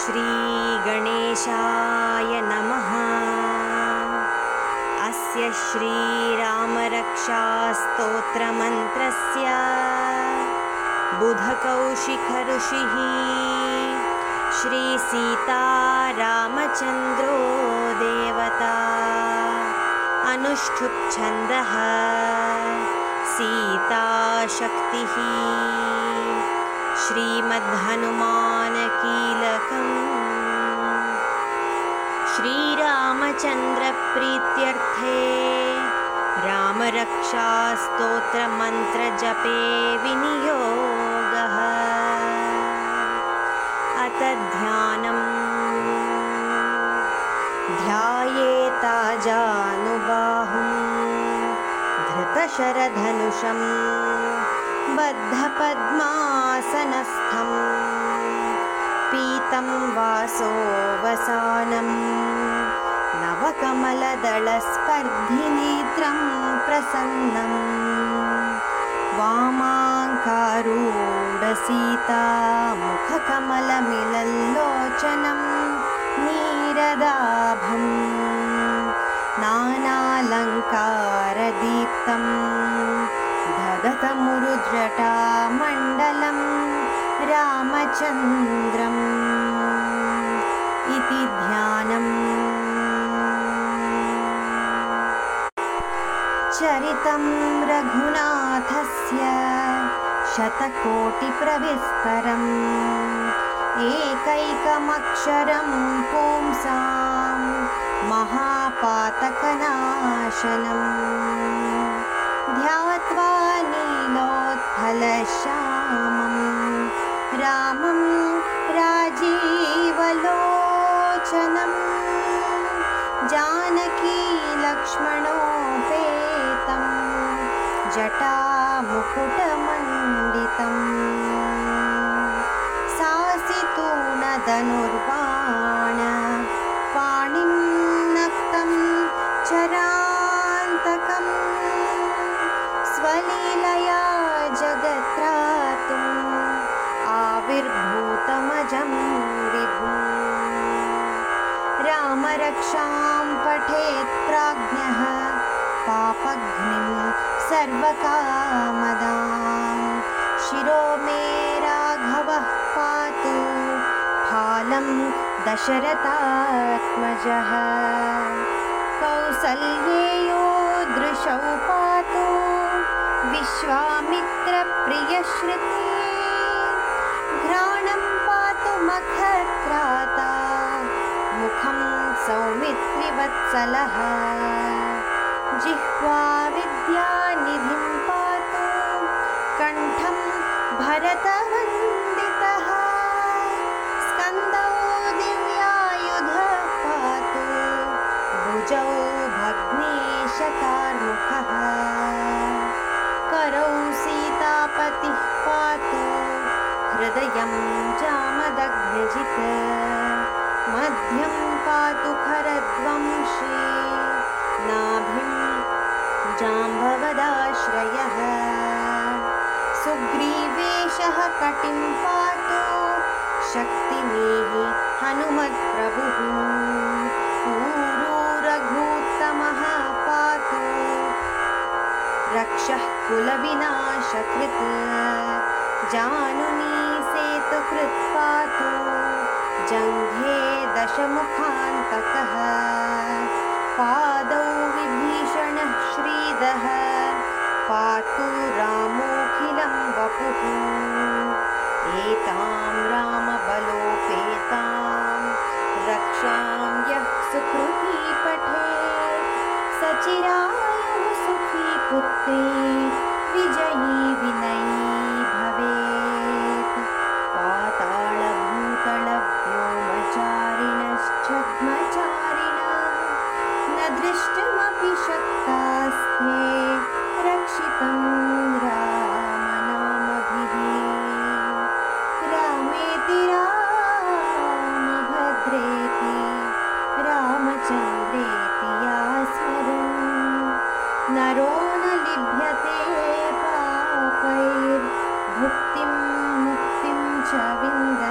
श्रीगणेशाय नमः। अस्य श्रीरामरक्षास्तोत्रमन्त्रस्य बुधकौशिखऋषिः श्रीसीतारामचन्द्रो देवता अनुष्ठुप्छन्दः सीताशक्तिः श्रीमद्हनुमानकीलकम् श्रीरामचन्द्रप्रीत्यर्थे रामरक्षास्तोत्रमन्त्रजपे विनियोगः। अत ध्यानम्। ध्यायेताजानुबाहुं धृतशरधनुषम् बद्धपद्मासनस्थं पीतं वासोऽवसानं नवकमलदलस्पर्धिनेत्रं प्रसन्नं। वामाङ्कारूढसीता मुखकमलमिलल्लोचनं नीरदाभम्। नानालङ्कारदीप्तम् ददतमुरुजटामण्डलं रामचन्द्रम् इति ध्यानम्। चरितं रघुनाथस्य शतकोटिप्रविस्तरम्। एकैकमक्षरं पुंसां महापातकनाशनम्। ध्यात्वा नीलोत्फलश्यामं रामं राजीवलोचनं। जानकीलक्ष्मणोपेतं जटामुकुटमण्डितम् सासितूणधनुर्बाण आविर्भूतमजं विभुम् रामरक्षां पठेत् प्राज्ञः पापघ्निं सर्वकामदां। शिरो मे राघवः पातु फालं दशरथात्मजः। कौसल्येयो दृशौ पातु विश्वामित्रप्रियश्रुति सौमित्रिवत्सलः जिह्वा विद्यानिधिं पातु कण्ठं भरतवन्दितः। स्कन्दौ दिव्यायुधः पातु भुजौ भग्नेशकार्मुखः करौ सीतापतिः पातु हृदयं मध्यं पातु खरद्वंशी नाभिं जाम्भवदाश्रयः। सुग्रीवेशः कटिं पातु शक्तिमेः हनुमत्प्रभुः। रघूत्तमः पातु रक्षः कुलविनाशकृत्। जानुनी सेतुकृत् पातु जङ्घे दशमुखान्तकः पादौ विभीषणः श्रीदः पातु रामोऽखिलं वपुः। एतां रामबलोपेतां रक्षां यः सुकृती पठे सचिरायुः सुखी पुत्री विजयी विनयी शक्तास्ते रक्षितं रामनामभिः। रामेति रामभद्रेति रामचन्द्रेति यास्व नरो न लिभ्यते पापैर्भुक्तिं मुक्तिं च विन्द।